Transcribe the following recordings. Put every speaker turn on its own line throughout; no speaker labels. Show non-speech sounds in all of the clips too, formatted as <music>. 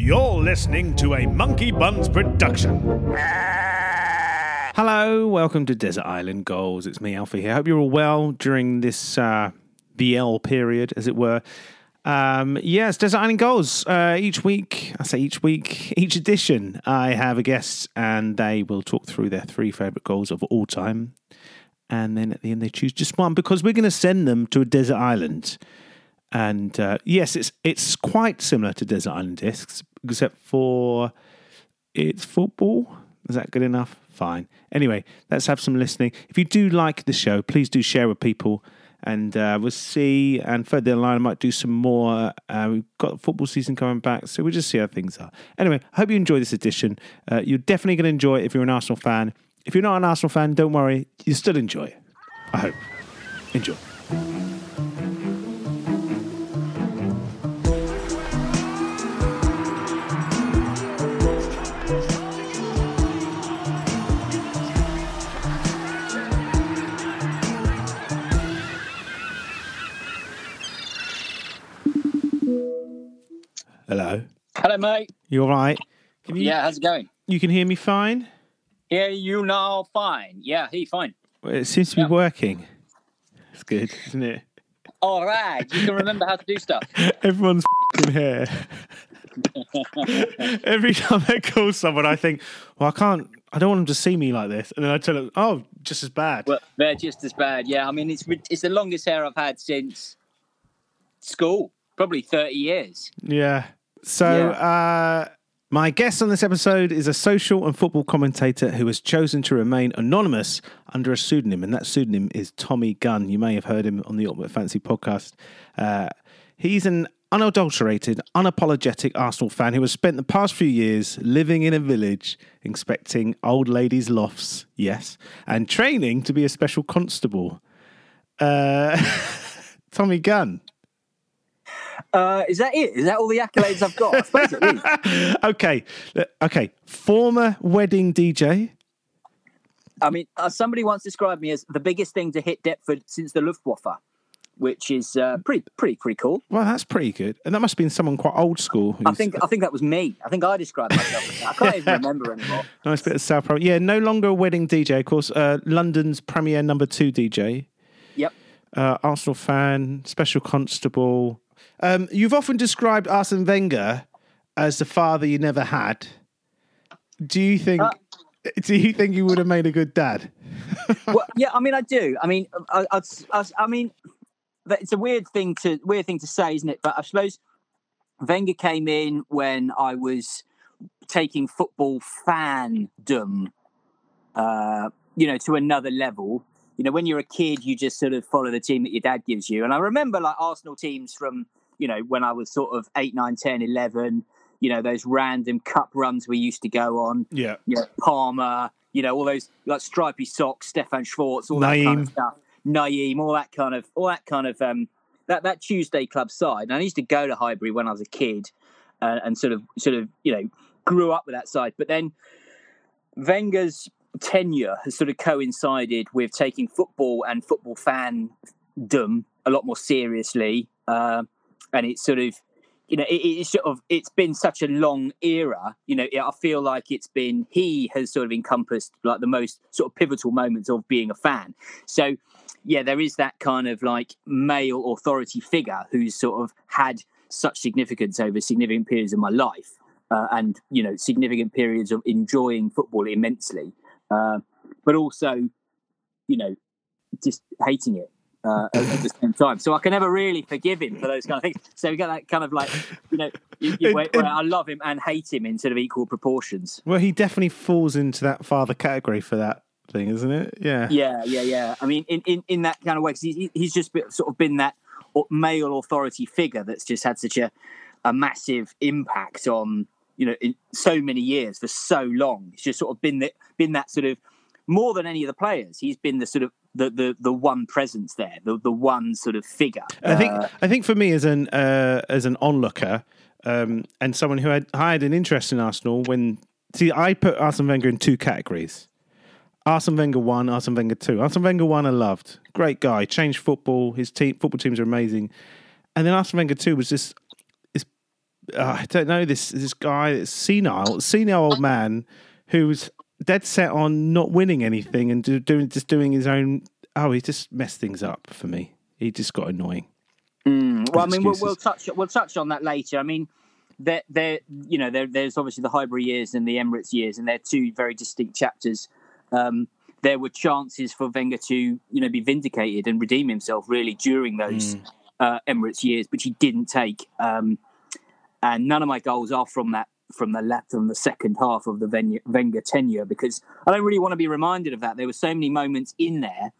You're listening to a Monkey Buns production. Hello, welcome to Desert Island Goals. It's me, Alfie here. I Hope you're all well during this uh, BL period, as it were. Um, yes, Desert Island Goals. Uh, each week, I say each week, each edition, I have a guest and they will talk through their three favourite goals of all time. And then at the end, they choose just one because we're going to send them to a desert island. And uh, yes, it's it's quite similar to Desert Island Discs, except for it's football. Is that good enough? Fine. Anyway, let's have some listening. If you do like the show, please do share with people. And uh, we'll see. And further down the line, I might do some more. Uh, we've got football season coming back, so we'll just see how things are. Anyway, I hope you enjoy this edition. Uh, you're definitely going to enjoy it if you're an Arsenal fan. If you're not an Arsenal fan, don't worry. You still enjoy it. I hope. Enjoy. Hello.
Hello, mate.
You all right? You,
Yeah, how's it going?
You can hear me fine?
Yeah, you now fine. Yeah, he fine.
Well, It seems to be
Yeah.
working. It's good, isn't it?
All right, you can remember how to do stuff. <laughs>
Everyone's fing here. <laughs> Every time I call someone, I think, well, I can't, I don't want them to see me like this. And then I tell them, oh, just as bad.
Well, they're just as bad. Yeah, I mean, it's it's the longest hair I've had since school, probably thirty years.
Yeah. So, uh, my guest on this episode is a social and football commentator who has chosen to remain anonymous under a pseudonym, and that pseudonym is Tommy Gunn. You may have heard him on the Ultimate Fancy podcast. Uh, he's an unadulterated, unapologetic Arsenal fan who has spent the past few years living in a village, inspecting old ladies' lofts, yes, and training to be a special constable. Uh, <laughs> Tommy Gunn.
Uh, is that it? Is that all the accolades I've got? I suppose it is. <laughs>
okay, okay. Former wedding DJ.
I mean, uh, somebody once described me as the biggest thing to hit Deptford since the Luftwaffe, which is uh, pretty pretty pretty cool.
Well, that's pretty good. And that must have been someone quite old school.
I think I think that was me. I think I described myself. I can't even remember anymore. <laughs>
nice bit of South. Yeah, no longer a wedding DJ, of course. Uh, London's premier number two DJ.
Yep.
Uh, Arsenal fan, special constable. Um, you've often described Arsene Wenger as the father you never had. Do you think?
Uh, <laughs>
do you think you would have made a good dad? <laughs>
well, yeah, I mean, I do. I mean, I, I, I, I mean, it's a weird thing to weird thing to say, isn't it? But I suppose Wenger came in when I was taking football fandom, uh, you know, to another level. You know, when you're a kid, you just sort of follow the team that your dad gives you. And I remember like Arsenal teams from, you know, when I was sort of 8, 9, 10, 11, you know, those random cup runs we used to go on
Yeah.
you know, Palmer, you know, all those like stripy socks, Stefan Schwartz, all that kind of stuff. Naeem, all that kind of, all that kind of, um, that that Tuesday club side. And I used to go to Highbury when I was a kid, uh, and sort of, sort of, you know, grew up with that side. But then Wenger's tenure has sort of coincided with taking football and football fandom a lot more seriously, uh, and it's sort of you know, it, it's sort of it's been such a long era. You know, I feel like it's been he has sort of encompassed like the most sort of pivotal moments of being a fan. So, yeah, there is that kind of like male authority figure who's sort of had such significance over significant periods of my life, uh, and you know, significant periods of enjoying football immensely, uh, but also, you know, just hating it uh, at, the same time. So I can never really forgive him for those kind of things. So we got that kind of like, you know, you, you, <laughs> I love him and hate him in sort of equal proportions.
Well, he definitely falls into that father category for that thing, isn't it? Yeah.
Yeah, yeah, yeah. I mean, in, in, in that kind of way, because he's, he's just been, sort of been that male authority figure that's just had such a, a massive impact on, you know, in so many years for so long. He's just sort of been that, been that sort of, more than any of the players, he's been the sort of the the, the one presence there, the the one sort of figure.
I think
Uh,
I think for me as an uh, as an onlooker um, and someone who had had an interest in Arsenal when see I put Arsene Wenger in two categories. Arsene Wenger one, Arsene Wenger two. Arsene Wenger one I loved, great guy, changed football. His team football teams are amazing, and then Arsene Wenger two was this uh, I don't know this this guy, this senile, senile old man who's dead set on not winning anything and do, doing just doing his own. Oh, he just messed things up for me. He just got annoying.
Mm. Well, I mean, we'll, we'll touch we'll touch on that later. I mean, there, there, you know, there, there's obviously the Highbury years and the Emirates years, and they're two very distinct chapters. Um, there were chances for Wenger to, you know, be vindicated and redeem himself really during those uh, Emirates years, which he didn't take. Um, and none of my goals are from that from the left from the second half of the Wenger, tenure because I don't really want to be reminded of that. There were so many moments in there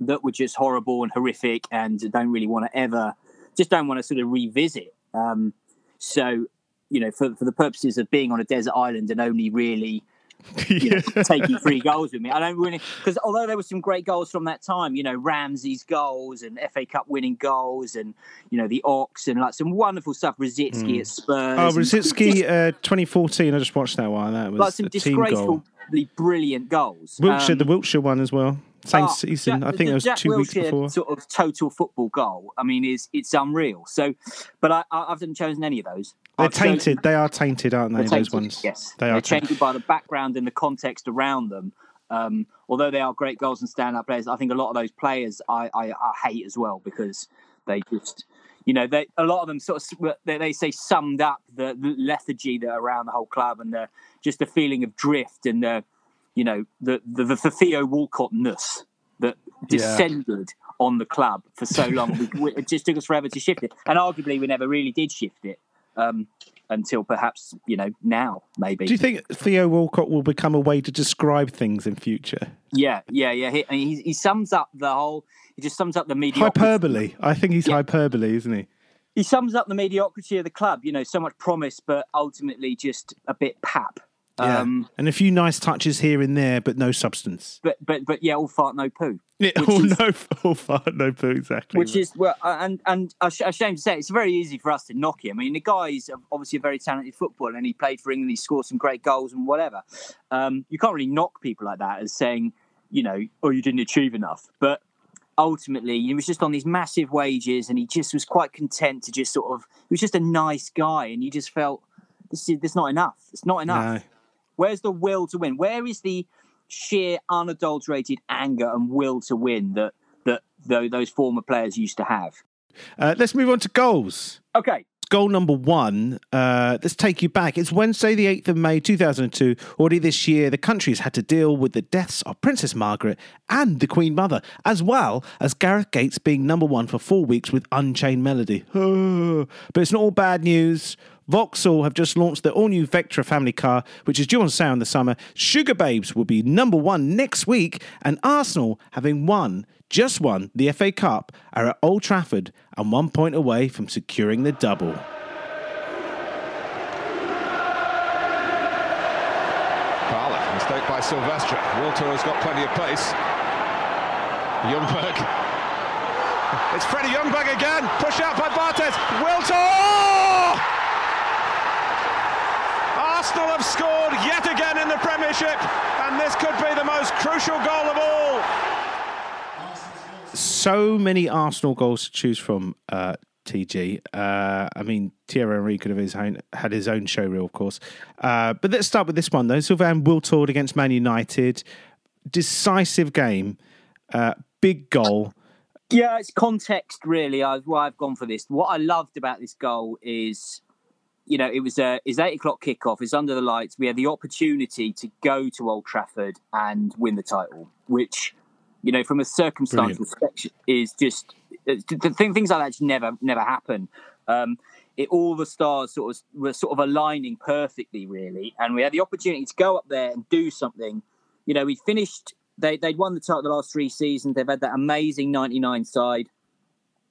that were just horrible and horrific, and don't really want to ever, just don't want to sort of revisit. Um, so, you know, for for the purposes of being on a desert island and only really <laughs> you know, taking three goals with me. I don't really because although there were some great goals from that time, you know, Ramsey's goals and FA Cup winning goals, and you know the Ox and like some wonderful stuff. Rosicky at Spurs.
Oh, Rosicky, uh, 2014. I just watched that one. That was
like some
a team goal.
disgracefully brilliant goals.
Wilshere,
Um,
the Wilshere one as well. Same
Oh,
season.
Jack-
I think it was
Jack
two weeks
Wilshere
before.
Sort of total football goal. I mean, is it's unreal. So, but I, I haven't chosen any of those.
They're tainted. They are tainted, aren't they?
they're
Those ones.
Yes,
They are tainted.
tainted by the background and the context around them. Um, although they are great goals and stand-up players, I think a lot of those players I, I, I hate as well because they just, you know, they a lot of them sort of they, they say summed up the, the lethargy that around the whole club and the just the feeling of drift and the, you know, the the, the, Theo Walcott-ness that descended on the club for so long. <laughs> we, we, it just took us forever to shift it, and arguably we never really did shift it um, until perhaps you know now maybe.
Do you think Theo Walcott will become a way to describe things in future?
Yeah, yeah, yeah. He, he, he sums up the whole. He just sums up the mediocrity.
Hyperbole. I think he's
Yeah.
hyperbole, isn't he?
He sums up the mediocrity of the club. You know, so much promise, but ultimately just a bit pap. Um,
and a few nice touches here and there, but no substance.
but but but yeah, all fart no poo.
Yeah, oh,
is-
no, <laughs> all fart, no poo, exactly.
Which is well, and and a sh- shame to say, it's very easy for us to knock him. I mean, the guy's obviously a very talented footballer, and he played for England. He scored some great goals and whatever. Um, you can't really knock people like that as saying, you know, oh, you didn't achieve enough. But ultimately, he was just on these massive wages, and he just was quite content to just sort of. He was just a nice guy, and you just felt this is this not enough. It's not enough. Where's the will to win? Where is the sheer unadulterated anger and will to win that that tho- those former players used to have?
Uh, let's move on to goals.
Okay,
Goal number one, uh, let's take you back. It's Wednesday, the 8th of May, 2002. Already this year, the country has had to deal with the deaths of Princess Margaret and the Queen Mother, as well as Gareth Gates being number one for four weeks with Unchained Melody. <sighs> but it's not all bad news. Vauxhall have just launched their all new Vectra family car, which is due on sale in the summer. Sugababes will be number one next week, and Arsenal, having won, just won the FA Cup, are at Old Trafford and one point away from securing the double.
Parlour, mistake by Silvestre. Wiltord has got plenty of pace. Ljungberg. <laughs> It's Freddie Ljungberg again. Push out by Barthez. Wiltord! Oh! Arsenal have scored yet again in the Premiership, and this could be the most crucial goal of all.
so many Arsenal goals to choose from. Uh, TG. Uh, I mean, Thierry Henry could have his own, had his own show reel, of course. Uh, but let's start with this one, though. Sylvain Wiltord against Man United. Decisive game. Uh, big goal.
yeah, it's context really. I've why I've gone for this. What I loved about this goal is, you know, it was a it's eight o'clock kickoff. It's under the lights. We had the opportunity to go to Old Trafford and win the title, which, you know, from a circumstantial perspective, is just the thing, things like that just never never happen. Um, it all the stars sort of were sort of aligning perfectly, really, and we had the opportunity to go up there and do something. You know, we finished. They they'd won the title the last three seasons. They've had that amazing '99 side.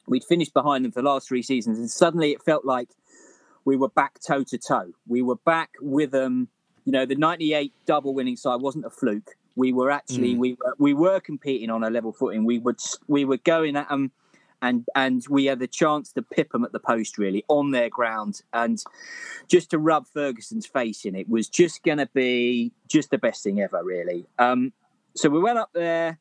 We'd finished behind them for the last three seasons, and suddenly it felt like we were back toe to toe. We were back with them. You know, the '98 double winning side wasn't a fluke. We were actually we were, we were competing on a level footing. We would we were going at them, and and we had the chance to pip them at the post really on their ground, and just to rub Ferguson's face in it was just going to be just the best thing ever, really. Um, so we went up there.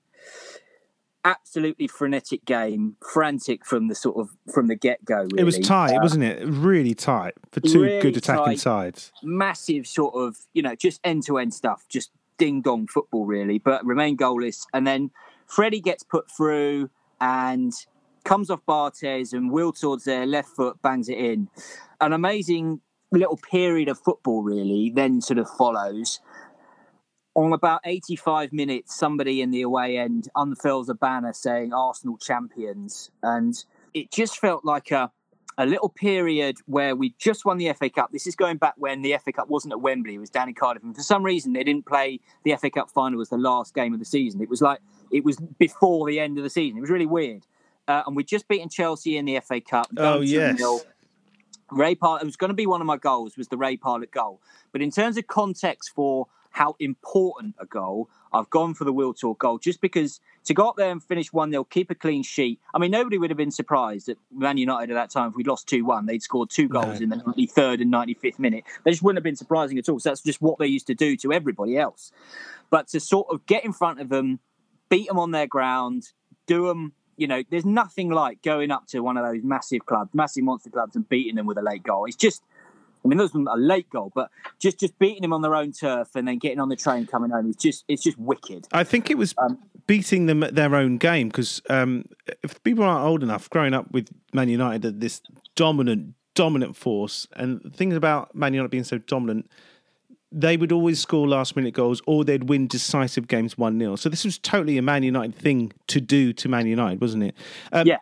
Absolutely frenetic game, frantic from the sort of from the get go. Really.
It was tight,
Uh,
wasn't it? Really tight for two
really
good attacking
tight.
sides.
massive sort of you know just end to end stuff, just ding dong football really, but remain goalless. And then Freddie gets put through and comes off Barthez and Will towards their left foot bangs it in. An amazing little period of football really then sort of follows. On about 85 minutes, somebody in the away end unfurls a banner saying Arsenal champions. And it just felt like a, a little period where we just won the FA Cup. This is going back when the FA Cup wasn't at Wembley, it was down in Cardiff. And for some reason, they didn't play the FA Cup final as the last game of the season. It was like it was before the end of the season. It was really weird. Uh, and we'd just beaten Chelsea in the FA Cup.
Oh, yes.
2-0. Ray Parlour, it was going to be one of my goals, was the Ray Parlour goal. But in terms of context for how important a goal, I've gone for the Wiltord goal just because to go up there and finish 1 0, keep a clean sheet. I mean, nobody would have been surprised at Man United at that time if we'd lost 2 1. They'd scored two goals in the 93rd and 95th minute. They just wouldn't have been surprising at all. So that's just what they used to do to everybody else. But to sort of get in front of them, beat them on their ground, do them. You know, there's nothing like going up to one of those massive clubs, massive monster clubs, and beating them with a late goal. It's just, I mean, those wasn't a late goal, but just just beating them on their own turf and then getting on the train coming home. It's just, it's just wicked.
I think it was
Um,
beating them at their own game because um, if people aren't old enough, growing up with Man United, this dominant, dominant force, and the thing about Man United being so dominant, they would always score last minute goals or they'd win decisive games 1 0. So this was totally a Man United thing to do to Man United, wasn't it? Um,
Yeah.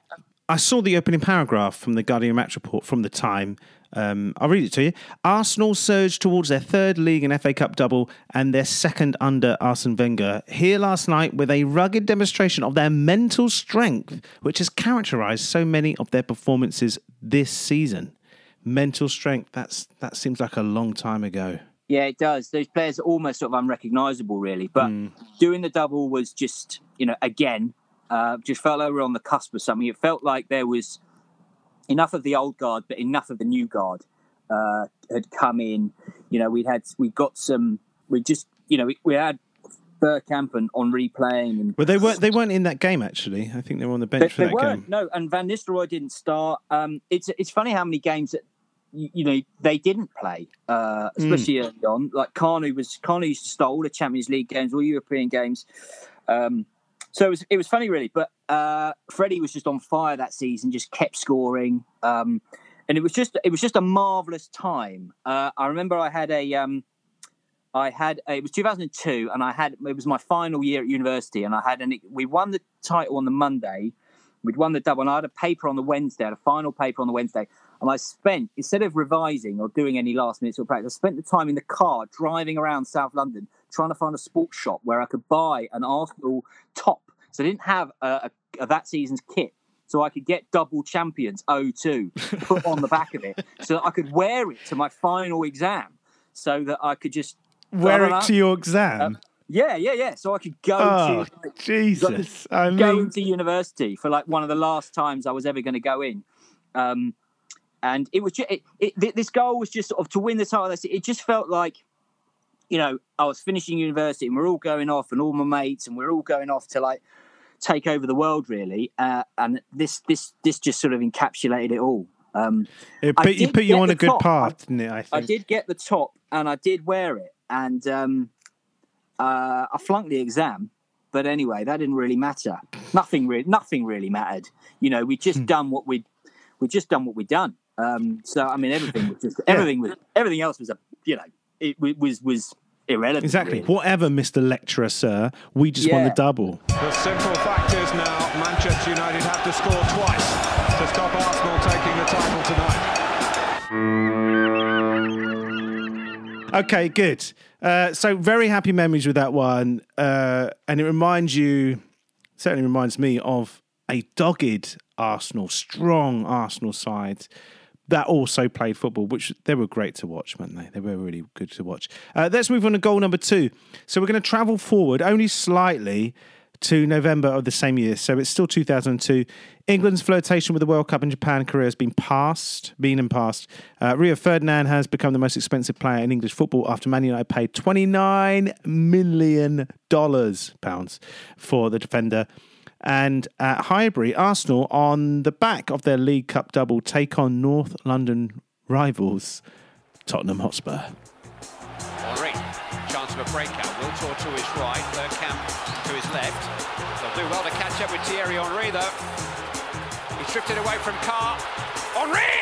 I saw the opening paragraph from the Guardian Match Report from the time. Um, I'll read it to you. Arsenal surged towards their third league and FA Cup double and their second under Arsene Wenger. Here last night with a rugged demonstration of their mental strength, which has characterised so many of their performances this season. Mental strength, that's that seems like a long time ago.
Yeah, it does. Those players are almost sort of unrecognisable, really. But
Hmm.
doing the double was just, you know, again, uh, just felt like we were on the cusp of something. It felt like there was enough of the old guard, but enough of the new guard uh, had come in. You know, we had we got some. We just, you know, we, we had Bergkamp and Henry playing, and
Well, they weren't they weren't in that game actually. I think they were on the bench
they,
for that
weren't.
game.
No, and Van Nistelrooy didn't start. Um, it's it's funny how many games that you, you know they didn't play, uh, especially early on. Like Kanu was Kanu used to start all the Champions League games, all European games. Um, so it was it was funny really, but uh, Freddie was just on fire that season, just kept scoring, um, and it was just it was just a marvelous time. Uh, I remember I had a. Um, I had it was 2002, and I had it was my final year at university, and I had an we won the title on the Monday, we'd won the double, and I had a paper on the Wednesday, I had a final paper on the Wednesday, and I spent instead of revising or doing any last minute sort of practice, I spent the time in the car driving around South London trying to find a sports shop where I could buy an Arsenal top. So I didn't have a, a, a that season's kit. So I could get double champions 02 put on the back of it <laughs> so that I could wear it to my final exam so that I could just
Wear it to your exam.
yeah, yeah, yeah. So I could go
oh,
to like,
Jesus. I
go
mean,
into university for like one of the last times I was ever going to go in. Um, and it was just, it, it, this goal was just sort of to win the title. It. It just felt like, you know, I was finishing university and we're all going off, and all my mates, and we're all going off to like take over the world, really. Uh, and this, this, this just sort of encapsulated it all. Um,
it put, you put you on a good
top.
path, didn't it? I
I did get the top and I did wear it, and um, uh, I flunked the exam. But anyway, that didn't really matter. Nothing really, nothing really mattered. You know, we
Hmm.
just done what we, we just done what we done. Um, so I mean, everything was just everything was everything else was a you know it wa- was was irrelevant.
Exactly.
really.
Whatever, Mr. Lecturer, sir. We just won the double.
The simple fact is now Manchester United have to score twice to stop Arsenal taking the title tonight.
Okay, good. Uh, so very happy memories with that one, uh, and it reminds you, certainly reminds me of a dogged Arsenal, strong Arsenal side that also played football, which they were great to watch, weren't they? They were really good to watch. Uh, let's move on to goal number two. So we're going to travel forward only slightly to November of the same year. So it's still 2002. England's flirtation with the World Cup in Japan career has been passed, been and passed. Uh, Rio Ferdinand has become the most expensive player in English football after Man United paid 29 million dollars pounds for the defender. And at Highbury, Arsenal, on the back of their League Cup double, take on North London rivals Tottenham Hotspur.
Henry, chance of a breakout. Wiltord to his right, Bergkamp to his left. They'll do well to catch up with Thierry Henry, though. He's drifted away from Carr. Henry!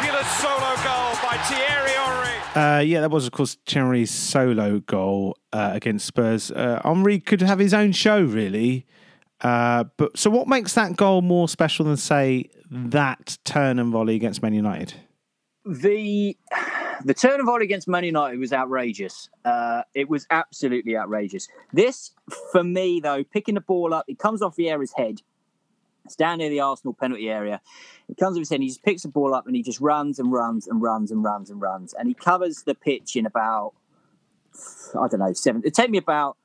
Fabulous solo goal by Thierry Henry.
Uh, yeah, that was, of course, Thierry's solo goal uh, against Spurs. Uh, Henry could have his own show, really. Uh, but so, what makes that goal more special than, say, that turn and volley against Man United?
The <sighs> the turn and volley against Man United was outrageous. Uh, it was absolutely outrageous. This, for me, though, picking the ball up, it comes off Vieira's head. It's down near the Arsenal penalty area. It comes off his head. And he just picks the ball up and he just runs and runs and runs and runs and runs. And he covers the pitch in about, I don't know, seven. It take me about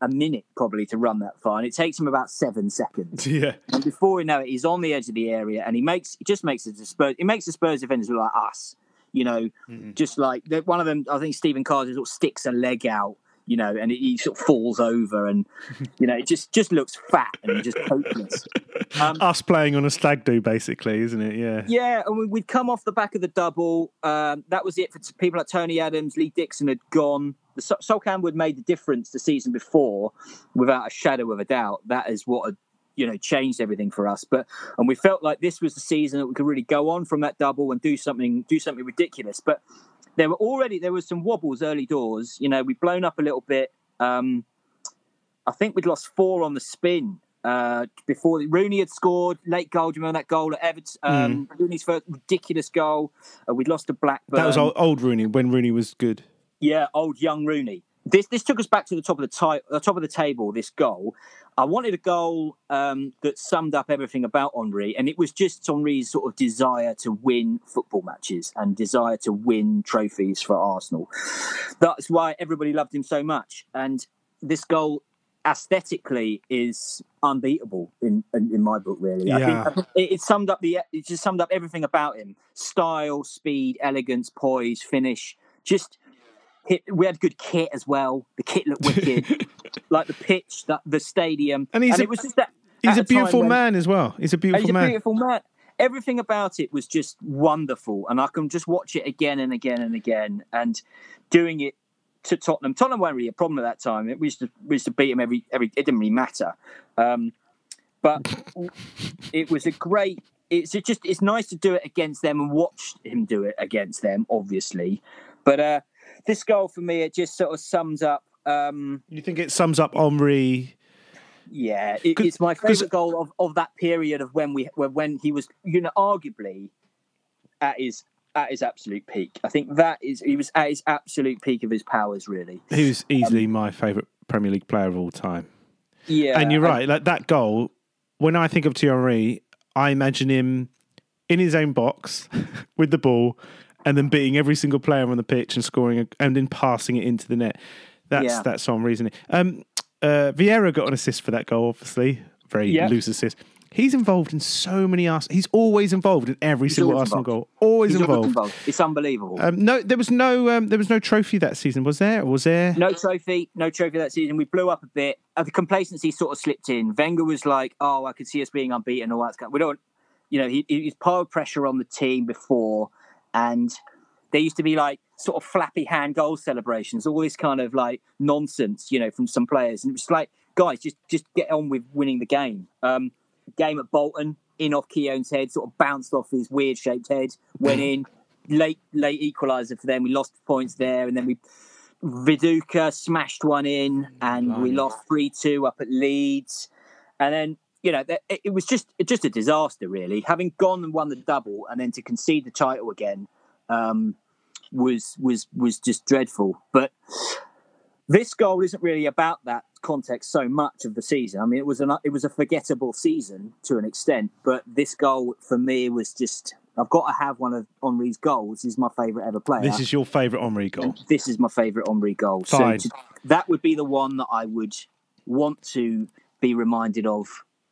a minute probably to run that far, and it takes him about seven seconds. <laughs>
Yeah.
And before we know it, he's on the edge of the area, and he makes he just makes the Spurs. It makes the Spurs defenders look like us, you know, just like one of them. I think Stephen just sort of sticks a leg out, you know, and he sort of falls over, and <laughs> you know, it just just looks fat and just hopeless. Um,
Us playing on a stag do, basically, isn't it? Yeah.
yeah, and we- we'd come off the back of the double. Um, that was it for t- people like Tony Adams. Lee Dixon had gone. The Sol- Sol Campbell had made the difference the season before, without a shadow of a doubt. That is what had you know changed everything for us. But and we felt like this was the season that we could really go on from that double and do something do something ridiculous. But there were already there was some wobbles early doors. You know, we'd blown up a little bit. Um, I think we'd lost four on the spin uh, before Rooney had scored late goal. Do you remember that goal at Everton? Um, Rooney's first ridiculous goal. Uh, we'd lost to Blackburn.
That was old, old Rooney when Rooney was good.
Yeah, old young Rooney. This this took us back to the top of the ti- the top of the table. This goal, I wanted a goal um, that summed up everything about Henry, and it was just Henry's sort of desire to win football matches and desire to win trophies for Arsenal. That's why everybody loved him so much. And this goal, aesthetically, is unbeatable in in, in my book. Really,
Yeah.
I think it, it summed up the it just summed up everything about him: style, speed, elegance, poise, finish. Just hit, we had good kit as well. The kit looked wicked, <laughs> like the pitch, the, the stadium,
And he's a-
it was just that.
He's a
a
beautiful
when-
man as well. He's a beautiful
He's a
man.
beautiful man. Everything about it was just wonderful, and I can just watch it again and again and again. And doing it to Tottenham, Tottenham weren't really a problem at that time. We used to we used to beat them every every. It didn't really matter, um, but <laughs> it was a great. It's just it's nice to do it against them and watch him do it against them, obviously. But uh, this goal for me, it just sort of sums up. Um,
You think it sums up Henry?
yeah, it, it's my favourite goal of, of that period of when we when, when he was you know arguably at his at his absolute peak. I think that is he was at his absolute peak of his powers, really.
He was easily my favourite Premier League player of all time.
Yeah,
and you're right. Like that goal, when I think of Thierry, I imagine him in his own box <laughs> with the ball, and then beating every single player on the pitch and scoring, a, and then passing it into the net. That's
Yeah.
that's some reasoning. Um, uh, Vieira got an assist for that goal. Obviously, very
Yeah.
loose assist. He's involved in so many Arsenal. He's always involved in every
He's
single Arsenal
involved.
goal. Always involved.
involved. It's unbelievable.
Um, no, there was no um, there was no trophy that season. Was there? Or was there?
no trophy, no trophy that season. We blew up a bit. Uh, the complacency sort of slipped in. Wenger was like, "Oh, I could see us being unbeaten." All that. We don't, you know, he, he's piled pressure on the team before, and there used to be like sort of flappy hand goal celebrations, all this kind of like nonsense, you know, from some players, and it was like, guys, just just get on with winning the game. Um, game at Bolton, in off Keown's head, sort of bounced off his weird shaped head, went in. <clears throat> Late late equaliser for them. We lost points there, and then we Viduka smashed one in, and we lost three two up at Leeds, and then you know it, it was just just a disaster really. Having gone and won the double, and then to concede the title again um, was was was just dreadful. But this goal isn't really about that context so much of the season. I mean, it was an it was a forgettable season to an extent, but this goal for me was just. I've got to have one of Henry's goals. He's my favourite ever player.
This is your favourite Henry goal.
And this is my favourite Henry goal.
Fine.
So to, that would be the one that I would want to be reminded of.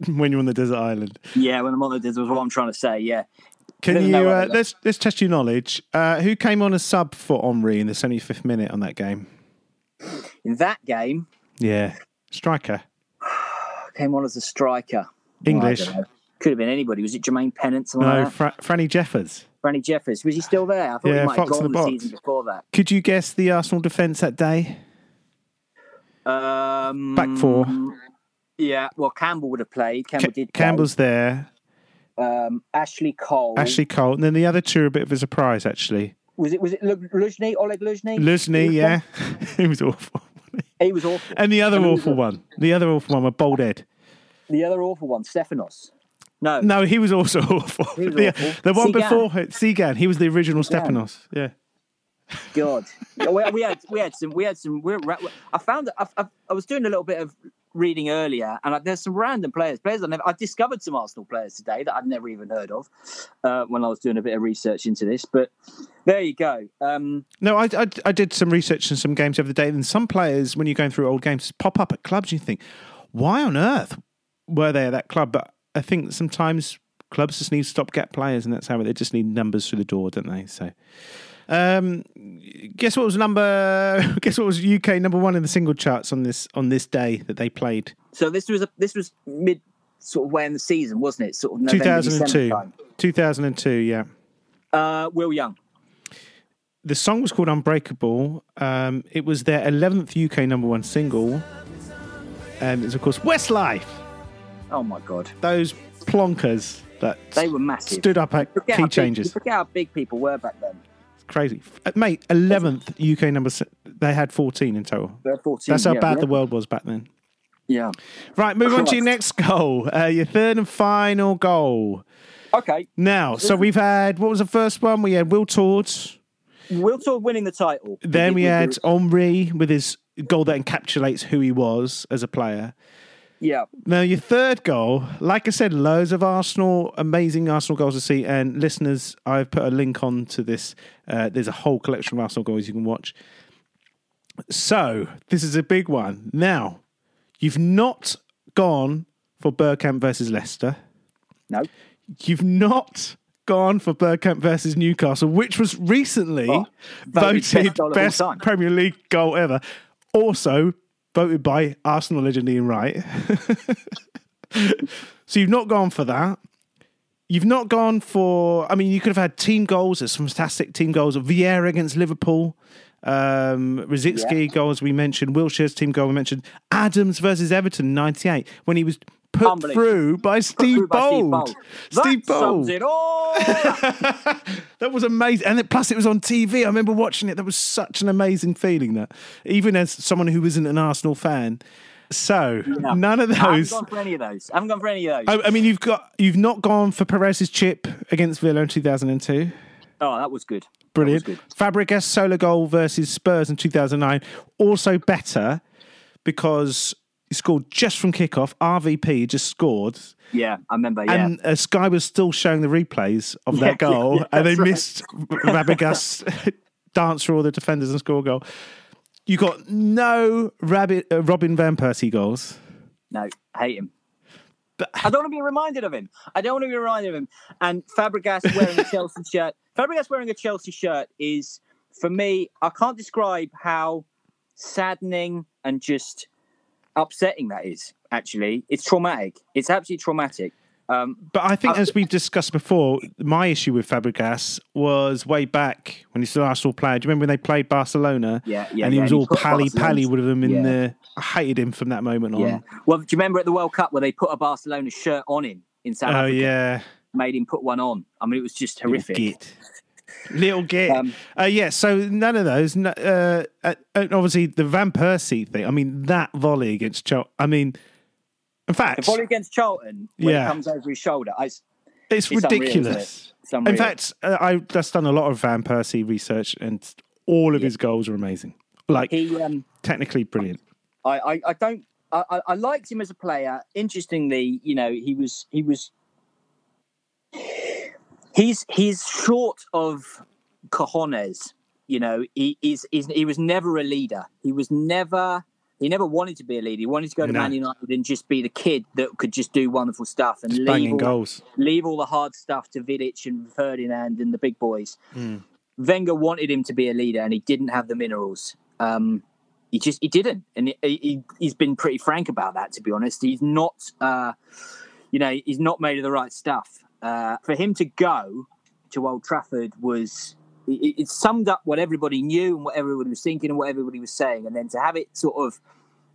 <laughs>
when you're on the desert island.
Yeah, when I'm on the desert, was what I'm trying to say. Yeah,
Can
There's
you
no
uh, let's let's test your knowledge? Uh, who came on a sub for Henry in the 75th minute on that game?
in that game,
Yeah, Striker. <sighs>
Came on as a striker.
English.
I don't know. Could have been anybody. Was it Jermaine Pennant?
No,
like?
Fra- Franny Jeffers.
Franny Jeffers. Was he still there? I thought
Yeah,
he might
Fox
have
in
gone
the
the, season before that.
Could you guess the Arsenal defence that day?
Um,
Back four.
Yeah, well, Campbell would have played. Campbell
Ca-
did. play.
Campbell's there.
Um, Ashley Cole.
Ashley Cole. And then the other two are a bit of a surprise, actually.
Was it? Was it Lu- Luzhny? Oleg Luzhny?
Luzny, yeah. <laughs> he was awful.
He was awful.
And the other
I mean,
awful one. The other awful one, with Bold Ed.
The other awful one, Stepanovs. No,
No, he was also <laughs> awful.
Was
the,
awful.
the one
Cygan.
before Cygan, he was the original Stepanovs. Yeah.
God. <laughs> We, we had we had some we had some. Were, I found I, I, I was doing a little bit of reading earlier, and I, there's some random players. Players I never. I discovered some Arsenal players today that I'd never even heard of uh, when I was doing a bit of research into this. But there you go. Um,
No, I, I, I did some research in some games the other day, and some players, when you're going through old games, pop up at clubs. You think, why on earth were they at that club? But I think sometimes clubs just need to stop stopgap players, and that's how they just need numbers through the door, don't they? So, um, guess what was number? <laughs> Guess what was UK number one in the single charts on this on this day that they played?
so this was a this was mid sort of way in the season, wasn't it? Sort of November,
Two thousand and
December
two.
time.
Two thousand and two. Yeah.
Uh, Will Young.
the song was called Unbreakable. Um, it was their 11th UK number one single. And it's, of course, Westlife.
Oh my God,
Those plonkers that
they were massive.
stood up at key
big-
changes.
forget how big people were back then.
Crazy. Uh, Mate, 11th UK number. They had 14 in total.
They're 14.
That's how
yeah,
bad
yeah.
the world was back then.
Yeah.
Right, move on to your next goal. Uh, your third and final goal.
Okay.
Now, so we've had, what was the first one? We had Wiltord's.
Will Todd winning the title.
Then we had Henry with his goal that encapsulates who he was as a player.
Yeah.
Now, your third goal, like I said, loads of Arsenal, amazing Arsenal goals to see. And listeners, I've put a link on to this. Uh, there's a whole collection of Arsenal goals you can watch. So, this is a big one. Now, you've not gone for Bergkamp versus Leicester.
No.
You've not gone for Bergkamp versus Newcastle, which was recently
Oh, voted
voted
best goal of all
best. Premier League goal ever. Also voted by Arsenal legend Ian Wright. <laughs> so you've not gone for that. You've not gone for. I mean, you could have had team goals. There's some fantastic team goals. Of Vieira against Liverpool. Um, Rosicky
Yeah.
goals we mentioned. Wilshere's team goal we mentioned. Adams versus Everton '98 when he was put through by Steve
Through by Steve
Bould.
Bould.
Steve
that
Bould. <laughs> was amazing. And it, plus, it was on TV. I remember watching it. That was such an amazing feeling. That even as someone who isn't an Arsenal fan, so
Yeah.
none of those.
I haven't gone for any of those. I haven't gone for any of those.
I, I mean, you've got you've not gone for Pires's chip against Villa in two thousand and two.
Oh, that was good.
Brilliant.
Was good.
Fabregas solo goal versus Spurs in two thousand nine. Also better because he scored just from kickoff. RVP just scored.
Yeah, I remember. Yeah.
And uh, Sky was still showing the replays of
Yeah, <laughs>
that goal,
yeah,
and they
right.
missed Fabregas <laughs> dance through all the defenders and score a goal. You got no Rabbit, uh, Robin van Persie goals.
no, hate him. But I don't want to be reminded of him. I don't want to be reminded of him. And Fabregas wearing a <laughs> Chelsea shirt. Fabregas wearing a Chelsea shirt is, for me, I can't describe how saddening and just upsetting that is. Actually, it's traumatic. It's absolutely traumatic. Um,
But I think,
Uh,
as we've discussed before, my issue with Fabregas was way back when he was an Arsenal player. Do you remember when they played Barcelona?
Yeah, yeah,
And he
yeah,
was
and
all pally pally with them in
yeah.
the. I hated him from that moment on.
yeah. Well, do you remember at the World Cup where they put a Barcelona shirt on him in South
Oh
Africa?
yeah.
Made him put one on. I mean, it was just horrific.
Little git.
Um,
uh, yeah, so none of those. Uh, uh, obviously, the Van Persie thing. I mean, that volley against Chelsea. I mean, in fact,
The volley against Charlton when
Yeah.
it comes over his shoulder. I,
it's,
it's unreal,
ridiculous.
it? It's.
In fact, uh, I've just done a lot of Van Persie research, and all of his goals are amazing. Like,
he, um,
technically brilliant.
I, I, I don't. I- I liked him as a player. Interestingly, you know, he was he was. He's he's short of cojones. You know, he is he's, he was never a leader. He was never. He never wanted to be a leader. He wanted to go to
No.
Man United and just be the kid that could just do wonderful stuff and
Just
leave all,
goals.
leave all the hard stuff to Vidic and Ferdinand and the big boys.
Hmm.
Wenger wanted him to be a leader, and he didn't have the minerals. Um, he just he didn't, and he, he he's been pretty frank about that. To be honest, he's not, uh, you know, he's not made of the right stuff. Uh, for him to go to Old Trafford was it, it summed up what everybody knew and what everybody was thinking and what everybody was saying, and then to have it sort of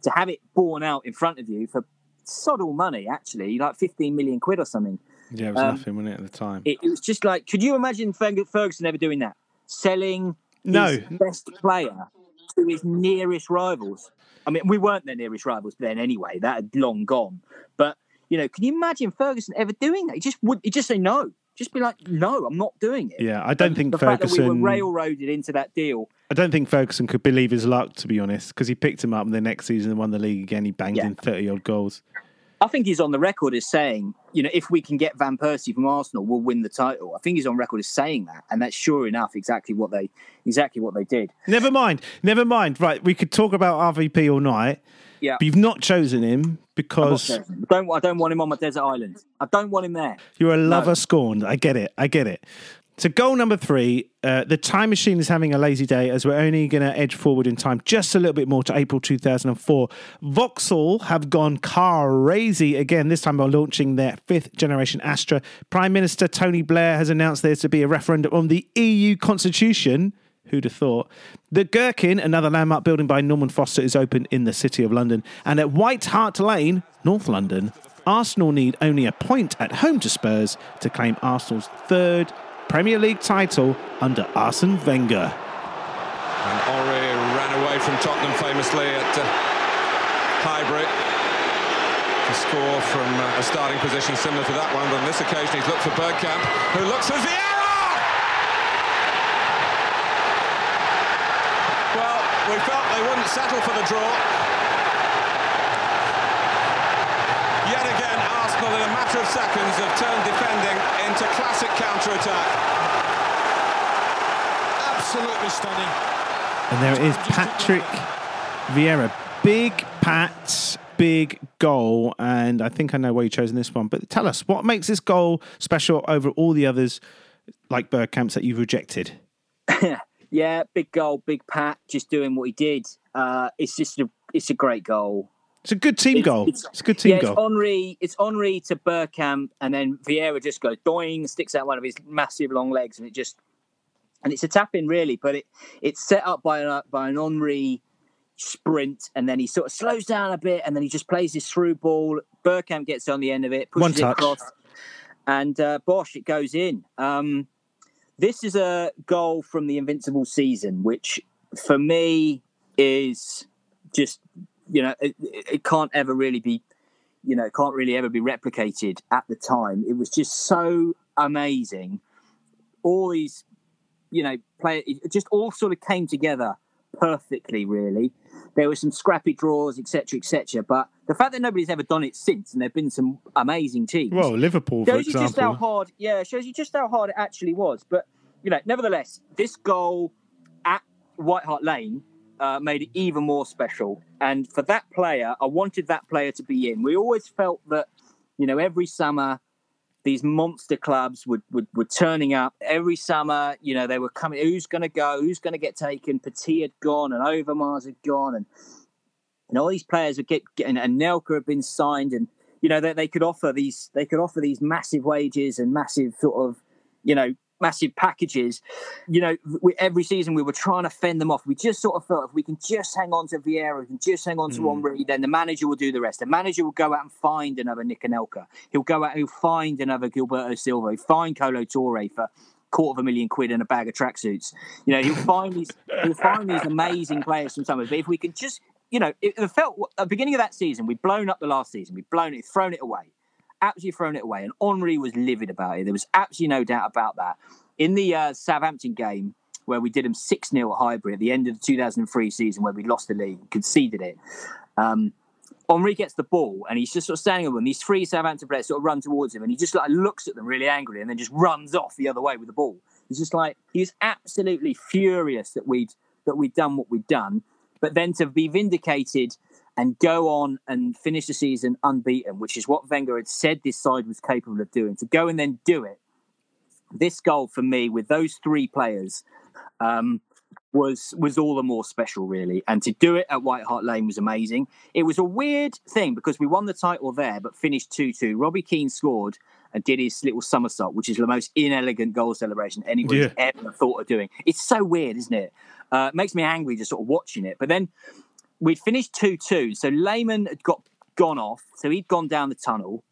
to have it borne out in front of you for sod all money, actually, like fifteen million quid or something.
Yeah, it was
Um,
nothing, wasn't it, at the time?
It, it was just like, could you imagine Ferg- Ferguson ever doing that? Selling
No.
his best player to his nearest rivals. I mean, we weren't their nearest rivals then anyway. That had long gone. But you know, can you imagine Ferguson ever doing that? He just would. He just say no. Just be like, no, I'm not doing it.
yeah, I don't think
the fact that we were railroaded into that deal.
I don't think Ferguson could believe his luck, to be honest, because he picked him up and the next season and won the league again. He banged
Yeah.
in thirty odd goals.
I think he's on the record as saying, you know, if we can get Van Persie from Arsenal, we'll win the title. I think he's on record as saying that, and that's sure enough exactly what they exactly what they did.
Never mind, never mind. Right, we could talk about RVP all night,
Yeah.
but you've not chosen him because
certain. don't I don't want him on my desert island. I don't want him there.
You're a lover scorned. I get it. I get it. So, goal number three uh, the time machine is having a lazy day as we're only going to edge forward in time just a little bit more to April 2004. Vauxhall have gone crazy again, this time by launching their fifth generation Astra. Prime Minister Tony Blair has announced there to be a referendum on the EU constitution. Who'd have thought? The Gherkin, another landmark building by Norman Foster, is open in the City of London. And at White Hart Lane, North London, Arsenal need only a point at home to Spurs to claim Arsenal's third Premier League title under Arsene Wenger.
And Henry ran away from Tottenham famously at uh, Highbury to score from uh, a starting position similar to that one. But on this occasion, he's looked for Bergkamp, who looks for Vieira! Well, we felt they wouldn't settle for the draw. Yet again, Arsenal, in a matter of seconds, have turned defending into classic counter-attack. Absolutely stunning.
And there it is, Patrick Vieira. Big Pat, big goal. And I think I know why you've chosen this one. But tell us, what makes this goal special over all the others, like Bergkamp's, that you've rejected? <laughs>
Yeah, big goal, big Pat, just doing what he did. Uh, it's just a it's a great goal.
It's a good team goal.
it's-
It's, a good team
yeah,
goal.
it's Henry. It's Henry to Bergkamp, and then Vieira just goes doing, sticks out one of his massive long legs, and it just and it's a tap in really, but it it's set up by a, by an Henry sprint, and then he sort of slows down a bit, and then he just plays his through ball. Bergkamp gets on the end of it, pushes it across, and uh, Bosch it goes in. Um, this is a goal from the Invincible season, which for me is just you know it, it can't ever really be you know it can't really ever be replicated at the time. It was just so amazing. All these you know play it just all sort of came together perfectly really there were some scrappy draws etc etc but the fact that nobody's ever done it since and there've been some amazing teams
well, Liverpool, for
shows you just how hard yeah shows you just how hard it actually was. But you know nevertheless this goal at white hart lane uh, made it even more special. And for that player i wanted that player to be in. We always felt that you know every summer these monster clubs would, would were turning up every summer. You know they were coming who's going to go? Who's going to get taken? Petit had gone and overmars had gone and and all these players would get, and, and Nelka had been signed, and you know they, they could offer these they could offer these massive wages and massive sort of you know massive packages. You know, we, every season we were trying to fend them off. We just sort of felt if we can just hang on to Vieira, we can just hang on to
Mm.
Henry, then the manager will do the rest. The manager will go out and find another Nick Anelka. He'll go out and he'll find another Gilberto Silva. He'll find Kolo Toure for quarter of a million quid and a bag of tracksuits. You know, he'll find these he'll find these amazing players from somewhere. But if we can just you know, it, it felt at the beginning of that season, we'd blown up the last season, we'd blown it, thrown it away, absolutely thrown it away. And Henry was livid about it. There was absolutely no doubt about that. In the uh, Southampton game, where we did him 6 0 at Highbury at the end of the 2003 season, where we lost the league, conceded it. Um, Henry gets the ball and he's just sort of standing over them. These three Southampton players sort of run towards him and he just like looks at them really angrily and then just runs off the other way with the ball. He's just like he's absolutely furious that we'd that we'd done what we'd done, but then to be vindicated and go on and finish the season unbeaten, which is what Wenger had said this side was capable of doing, to go and then do it. This goal for me with those three players, um, was was all the more special, really. And to do it at White Hart Lane was amazing. It was a weird thing because we won the title there, but finished two two. Robbie Keane scored and did his little somersault, which is the most inelegant goal celebration anybody's
Yeah.
ever thought of doing. It's so weird, isn't it? Uh, it makes me angry just sort of watching it. But then we'd finished two two, so Lehmann had got gone off, so he'd gone down the tunnel,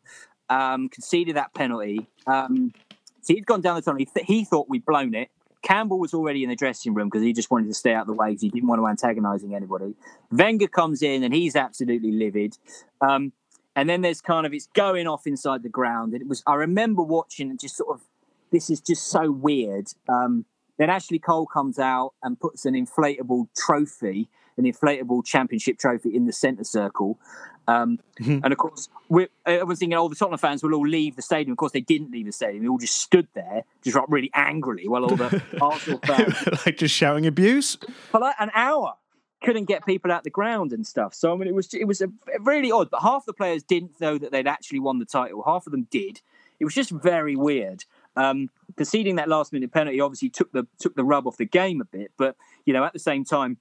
um, conceded that penalty. Um, so he'd gone down the tunnel. He, th- he thought we'd blown it. Campbell was already in the dressing room because he just wanted to stay out of the way because he didn't want to antagonising anybody. Wenger comes in and he's absolutely livid. Um, and then there's kind of it's going off inside the ground. And it was I remember watching and just sort of this is just so weird. Um, then Ashley Cole comes out and puts an inflatable trophy, an inflatable championship trophy in the centre circle. Um, and of course, we I was thinking, oh, the Tottenham fans will all leave the stadium. Of course, they didn't leave the stadium. They all just stood there, just like really angrily, while all the <laughs> Arsenal fans <laughs>
like just shouting abuse.
for like an hour couldn't get people out the ground and stuff. So I mean, it was it was a, really odd. But half the players didn't know that they'd actually won the title. Half of them did. It was just very weird. Um, conceding that last minute penalty obviously took the took the rub off the game a bit. But you know, at the same time,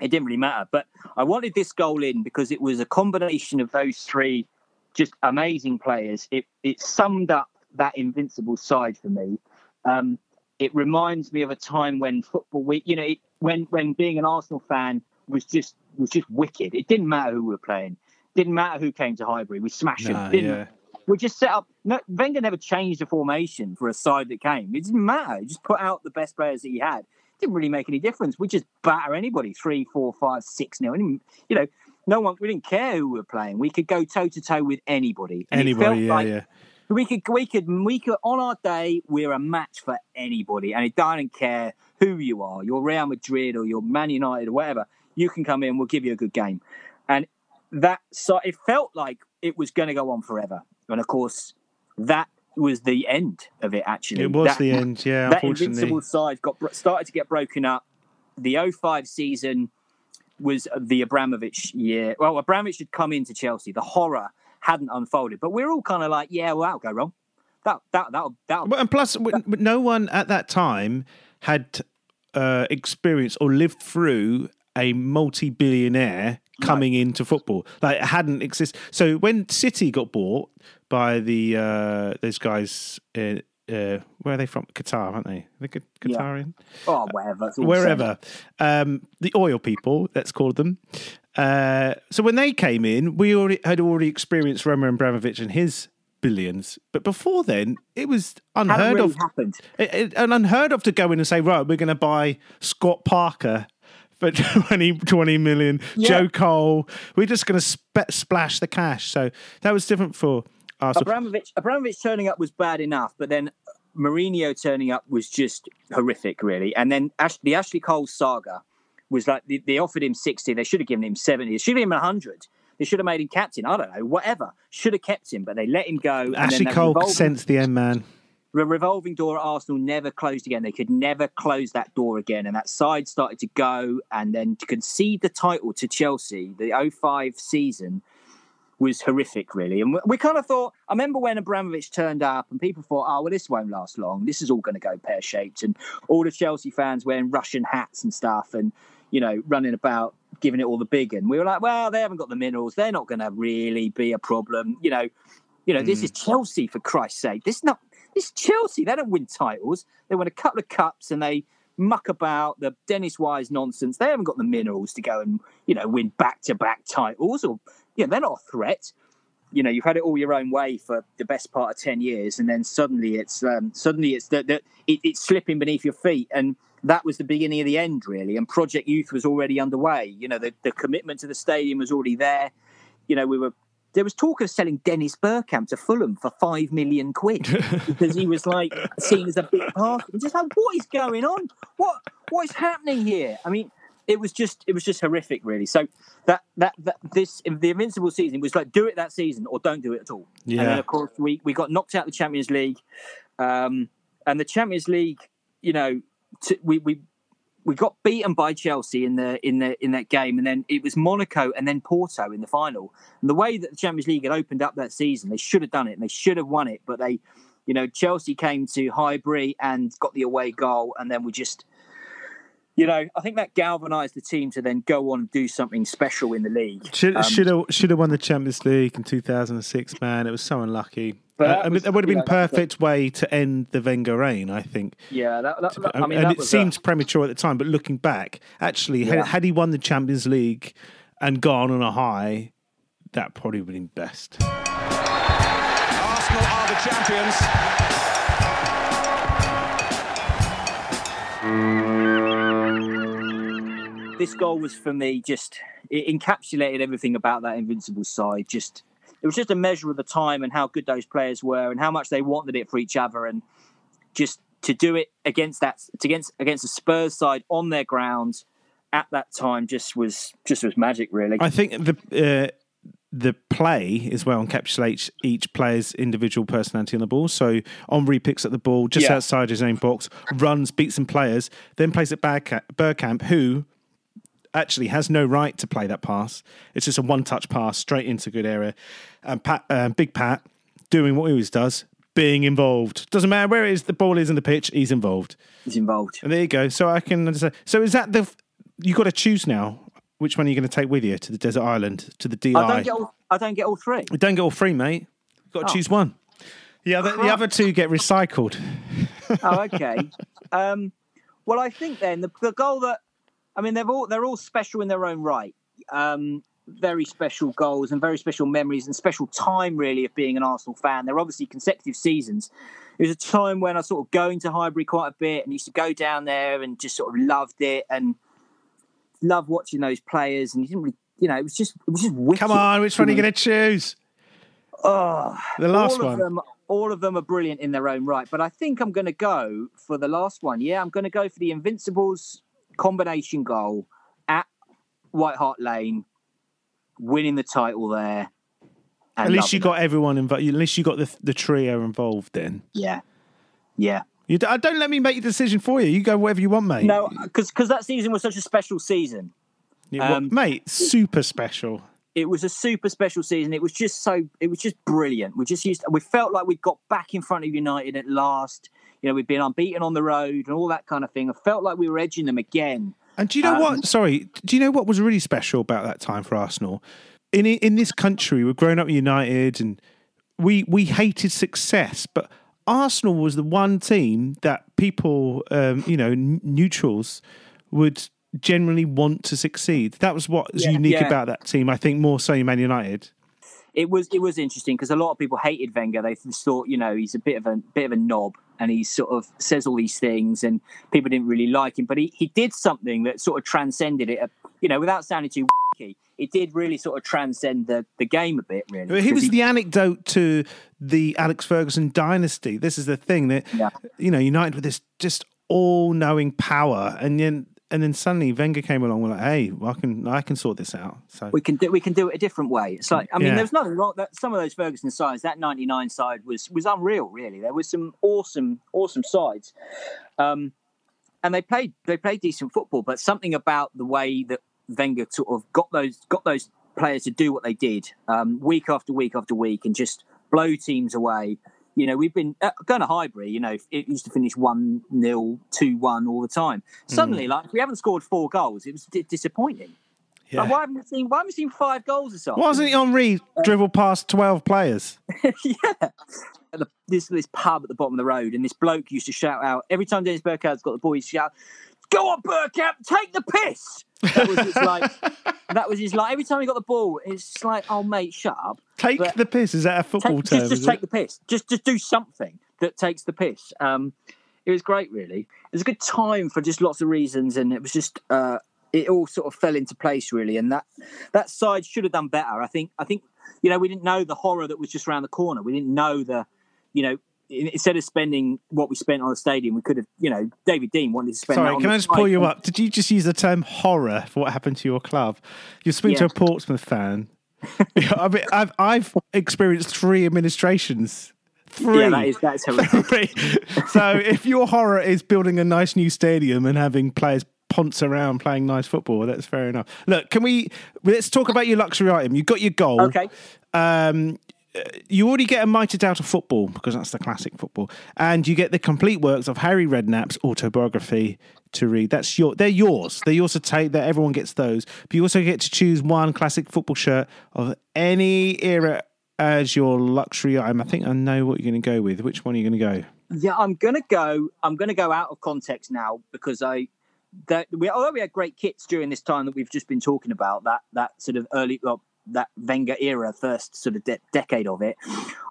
it didn't really matter. But I wanted this goal in because it was a combination of those three just amazing players. It it summed up that invincible side for me. Um, it reminds me of a time when football week, you know, it, when when being an Arsenal fan was just was just wicked. It didn't matter who we were playing. Didn't matter who came to Highbury. We smashed
Nah,
them. Didn't
yeah.
we just set up. No, Wenger never changed the formation for a side that came. It didn't matter. He just put out the best players that he had. Didn't really make any difference. We just batter anybody three, four, five, six nil. And, You know, no one. We didn't care who we were playing. We could go toe to toe with anybody. And it felt
Anybody, yeah,
like
yeah.
we could, we could, we could. On our day, we're a match for anybody, and it doesn't care who you are. You're Real Madrid or you're Man United or whatever. You can come in. We'll give you a good game, and that. So it felt like it was going to go on forever, and of course, that was the end of it. Actually,
It was
That-
the end, yeah,
that invincible side got started to get broken up. The 05 season was the Abramovich year. Well, Abramovich had come into Chelsea. The horror hadn't unfolded, but we're all kind of like, yeah, well, that'll go wrong. That that that'll that'll
and plus, w- no one at that time had uh, experienced or lived through a multi-billionaire coming into football. Like it hadn't exist. So when City got bought by the uh, those guys, uh, uh, where are they from? Qatar, aren't they? Are they Q-
Yeah.
Qatarian?
oh whatever, it's all the same.
wherever. Um, the oil people, let's call them. Uh, so when they came in, we already had already experienced Roman Abramovich and his billions. But before then, it was unheard
really
of.
happened.
It, it, and unheard of to go in and say, right, we're going to buy Scott Parker for <laughs> 20, 20 million. Joe Cole. We're just going to sp- splash the cash. So that was different for Arsenal.
Abramovich Abramovich turning up was bad enough, but then Mourinho turning up was just horrific, really. And then Ash, the Ashley Cole saga was like they, they offered him sixty, they should have given him seventy, they should have given him hundred. They should have made him captain. I don't know, whatever. Should have kept him, but they let him go. and then
Ashley Cole sensed the end man.
The revolving door at Arsenal never closed again. They could never close that door again. And that side started to go. And then to concede the title to Chelsea, the 05 season was horrific, really. And we, kind of thought, I remember when Abramovich turned up and people thought, oh, well, this won't last long. This is all going to go pear shaped. And all the Chelsea fans wearing Russian hats and stuff and, you know, running about giving it all the big. And we were like, well, they haven't got the minerals. They're not going to really be a problem. You know, you know, this mm. is Chelsea for Christ's sake. This is not is Chelsea. They don't win titles. They win a couple of cups and they muck about the Dennis Wise nonsense. They haven't got the minerals to go and you know win back to back titles or you know they're not a threat. You know you've had it all your own way for the best part of ten years, and then suddenly it's um, suddenly it's that it, it's slipping beneath your feet, and that was the beginning of the end really. And Project Youth was already underway. You know the the commitment to the stadium was already there. You know we were there was talk of selling Dennis Bergkamp to Fulham for five million quid because he was like seen as a big part. I'm just like, what is going on? What what is happening here? I mean, it was just it was just horrific, really. So that that that this the Invincible season was like, do it that season or don't do it at all. Yeah. And then of course we we got knocked out of the Champions League, um, and the Champions League, you know, t- we we we got beaten by Chelsea in the in the in that game, and then it was Monaco and then Porto in the final. And the way that the Champions League had opened up that season, they should have done it and they should have won it, but they, you know, Chelsea came to Highbury and got the away goal, and then we just you know, I think that galvanised the team to then go on and do something special in the league.
Should
Um,
should have should have won the Champions League in 2006. Man, it was so unlucky.
But
Uh,
that
I mean,
was-
that would have been
know, that was
perfect way to end the Wenger reign. I think.
Yeah, that, that, that- I mean,
and
that
it
was a-
seemed premature at the time, but looking back, actually,
Yeah.
had, had he won the Champions League and gone on a high, that probably would have been best.
Arsenal are the champions.
This goal was for me just it encapsulated everything about that invincible side just it was just a measure of the time and how good those players were and how much they wanted it for each other and just to do it against that against against the Spurs side on their ground at that time just was just was magic really
I think the uh, the play as well encapsulates each player's individual personality on the ball. So Henry picks up the ball just
Yeah.
outside his own box, runs, beats some players, then plays it back at Bergkamp, who actually has no right to play that pass. It's just a one-touch pass straight into good area. And Pat, uh, Big Pat, doing what he always does, being involved. Doesn't matter where it is, the ball is in the pitch, he's involved.
he's involved
And there you go. So I can understand. So is that the? You've got to choose now. Which one are you going to take with you to the desert island to the DI?
I don't get all, I don't get all three
You don't get all three, mate. You've got to
Oh.
choose one. The other, the other two get recycled. <laughs>
oh okay um well I think then the, the goal that I mean they're all they're all special in their own right um very special goals and very special memories and special time really of being an Arsenal fan. They're obviously consecutive seasons. It was a time when I sort of going to Highbury quite a bit and used to go down there and just sort of loved it and loved watching those players and you didn't really you know, it was just it was just wicked.
Come on, which one are you going to choose?
Oh,
The last
all
one.
Of them, all of them are brilliant in their own right, but I think I'm going to go for the last one. Yeah, I'm going to go for the Invincibles combination goal at White Hart Lane, winning the title there.
At least you got everyone involved. At least you got the the trio involved. Then
yeah, yeah.
you d- uh, don't let me make your decision for you. You go wherever you want, mate.
No, because because that season was such a special season.
What-
um,
mate, super special.
it was a super special season. It was just so it was just brilliant. We just used we felt like we got back in front of United at last. You know, we've been unbeaten on the road and all that kind of thing. I felt like we were edging them again.
And do you know
Um,
what? Sorry, do you know what was really special about that time for Arsenal? In in this country, we've grown up United, and we we hated success, but Arsenal was the one team that people, um, you know, n- neutrals would generally want to succeed. That was what was
Yeah,
unique
yeah.
about that team. I think more so in Man United.
It was it was interesting because a lot of people hated Wenger. They thought, you know, he's a bit of a bit of a knob and he sort of says all these things and people didn't really like him. But he, he did something that sort of transcended it. Uh, you know, without sounding too wacky, it did really sort of transcend the, the game a bit. Really,
He
Because
was the anecdote to the Alex Ferguson dynasty. This is the thing that
Yeah.
you know, United with this just all-knowing power, and then and then suddenly Wenger came along. We're like, hey, well, I can I can sort this out. So
we can do we can do it a different way. It's like I mean,
Yeah.
there's nothing wrong. That some of those Ferguson sides, that '99 side was was unreal. Really, there was some awesome awesome sides, um, and they played they played decent football. But something about the way that Wenger sort of got those got those players to do what they did um, week after week after week and just blow teams away. You know, we've been uh, going to Highbury. You know, it used to finish one 0 two one all the time. Suddenly, like we haven't scored four goals, it was di- disappointing.
yeah.
Like, why haven't we seen? Why haven't we seen five goals or something?
Wasn't Henry dribble past twelve players? <laughs>
yeah. At the, this this pub at the bottom of the road, and this bloke used to shout out every time Dennis Bergkamp's got the ball. He'd shout, "Go on, Burkhardt, take the piss!" That was his like. that was his like. Every time he got the ball, it's just like, "Oh mate, shut up."
Take
But-
the piss. Is that a football
Take,
term?
just just take
it?
the piss. Just just do something that takes the piss. Um, it was great, really. It was a good time for just lots of reasons, and it was just uh, it all sort of fell into place, really. And that that side should have done better. I think. I think you know we didn't know the horror that was just around the corner. We didn't know the, you know. In- Instead of spending what we spent on the stadium, we could have, you know, David Dein wanted to spend.
Sorry, can I just pull you up? Did you just use the term horror for what happened to your club? You're speaking to a Portsmouth fan. <laughs> I mean, I've I've experienced three administrations. Three.
Yeah, that is that's <laughs> horrific.
Three. so if your horror is building a nice new stadium and having players ponce around playing nice football, that's fair enough. Look, can we let's talk about your luxury item? You got your goal.
okay.
Um, you already get a mitred out of football because that's the classic football, and you get the complete works of Harry Redknapp's autobiography to read. That's your, they're yours. They're yours to take. That everyone gets those, but you also get to choose one classic football shirt of any era as your luxury item. I think I know what you're going to go with. Which one are you going to go?
Yeah, I'm gonna go. I'm gonna go out of context now because I that we although we had great kits during this time that we've just been talking about that that sort of early well, that Wenger era first sort of de- decade of it.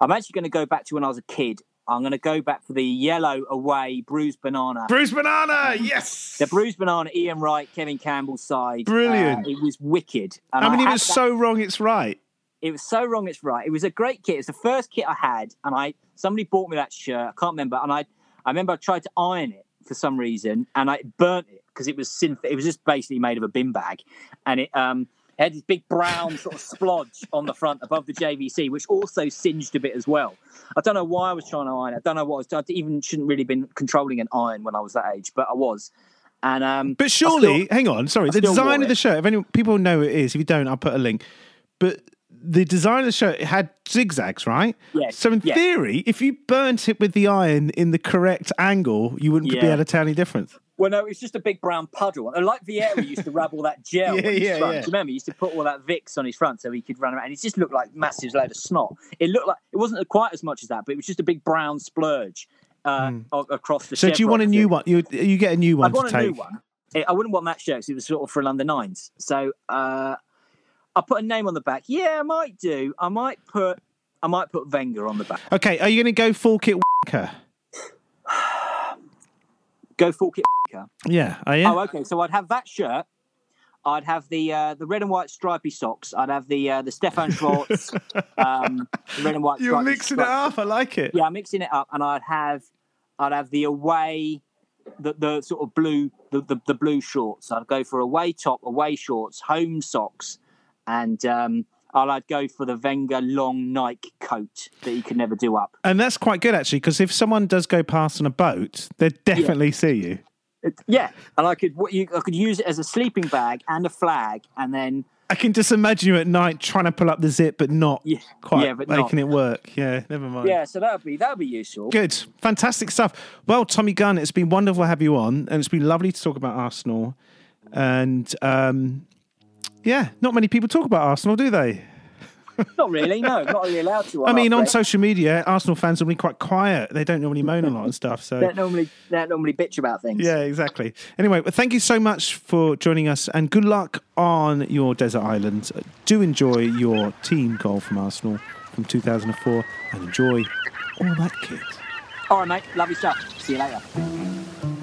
I'm actually going to go back to when I was a kid. I'm going to go back for the yellow away bruised banana.
Bruised Banana, yes.
The bruised banana, Ian Wright, Kevin Campbell's side.
Brilliant.
Uh, it was wicked. And
I mean, it was
that-
so wrong. It's right.
it was so wrong it's right it was a great kit it's the first kit i had and i somebody bought me that shirt i can't remember and i i remember i tried to iron it for some reason and i burnt it because it was synth it was just basically made of a bin bag and it um had this big brown sort of splodge on the front above the JVC, which also singed a bit as well. I don't know why I was trying to iron it. I don't know what I was doing. I even shouldn't really been controlling an iron when I was that age, but I was. And um,
But surely,
still-
hang on, sorry, the design of the shirt. If any people know it is, if you don't, I'll put a link. But the design of the shirt it had zigzags, right?
Yes,
So in
yes.
theory, if you burnt it with the iron in the correct angle, you wouldn't be able to tell any difference.
Well, no, it's just a big brown puddle. Like Vieira used to rub all that <laughs> gel
Yeah,
on his
yeah,
front.
yeah.
Do you remember? He used to put all that Vicks on his front so he could run around. And it just looked like massive load of snot. It looked like it wasn't quite as much as that, but it was just a big brown splurge uh, a- across the.
So do you want a new
thing.
one? You you get a new one
I'd want a
take.
new one. I wouldn't want that shirt because it was sort of for under nines. So uh, I'll put a name on the back. Yeah, I might do. I might put. I might put Wenger on the back.
Okay, are you going to go full kit wanker?
Go full kit.
Yeah, are you?
Oh, okay. So I'd have that shirt. I'd have the uh, the red and white stripy socks. I'd have the uh, the Stefan Schwarz <laughs> um, red and white.
You're
stripy
mixing it up. I like it.
Yeah, I'm mixing it up, and I'd have I'd have the away the, the sort of blue the, the, the blue shorts. I'd go for away top, away shorts, home socks, and um, I'll, I'd go for the Wenger long Nike coat that you can never do up.
And that's quite good actually, because if someone does go past on a boat, they'd definitely see you.
It- yeah, and I could what you I could use it as a sleeping bag and a flag, and then
I can just imagine you at night trying to pull up the zip, but not
Yeah,
quite
yeah, but
making
not.
it work. Yeah, never mind.
yeah, so that would be that would be useful.
Good. Fantastic stuff. Well, Tommy Gunn, it's been wonderful to have you on, and it's been lovely to talk about Arsenal. And um, yeah, not many people talk about Arsenal, do they? <laughs>
Not really, no, not really allowed to.
I mean, on social media, Arsenal fans are normally quite quiet. They don't normally moan a lot and stuff. <laughs>
they
So
don't normally they don't normally bitch about things.
yeah, exactly. Anyway, well, thank you so much for joining us, and good luck on your desert island. Do enjoy your team goal from Arsenal from 2004, and enjoy all that kit.
All right, mate. Lovely stuff. See you later.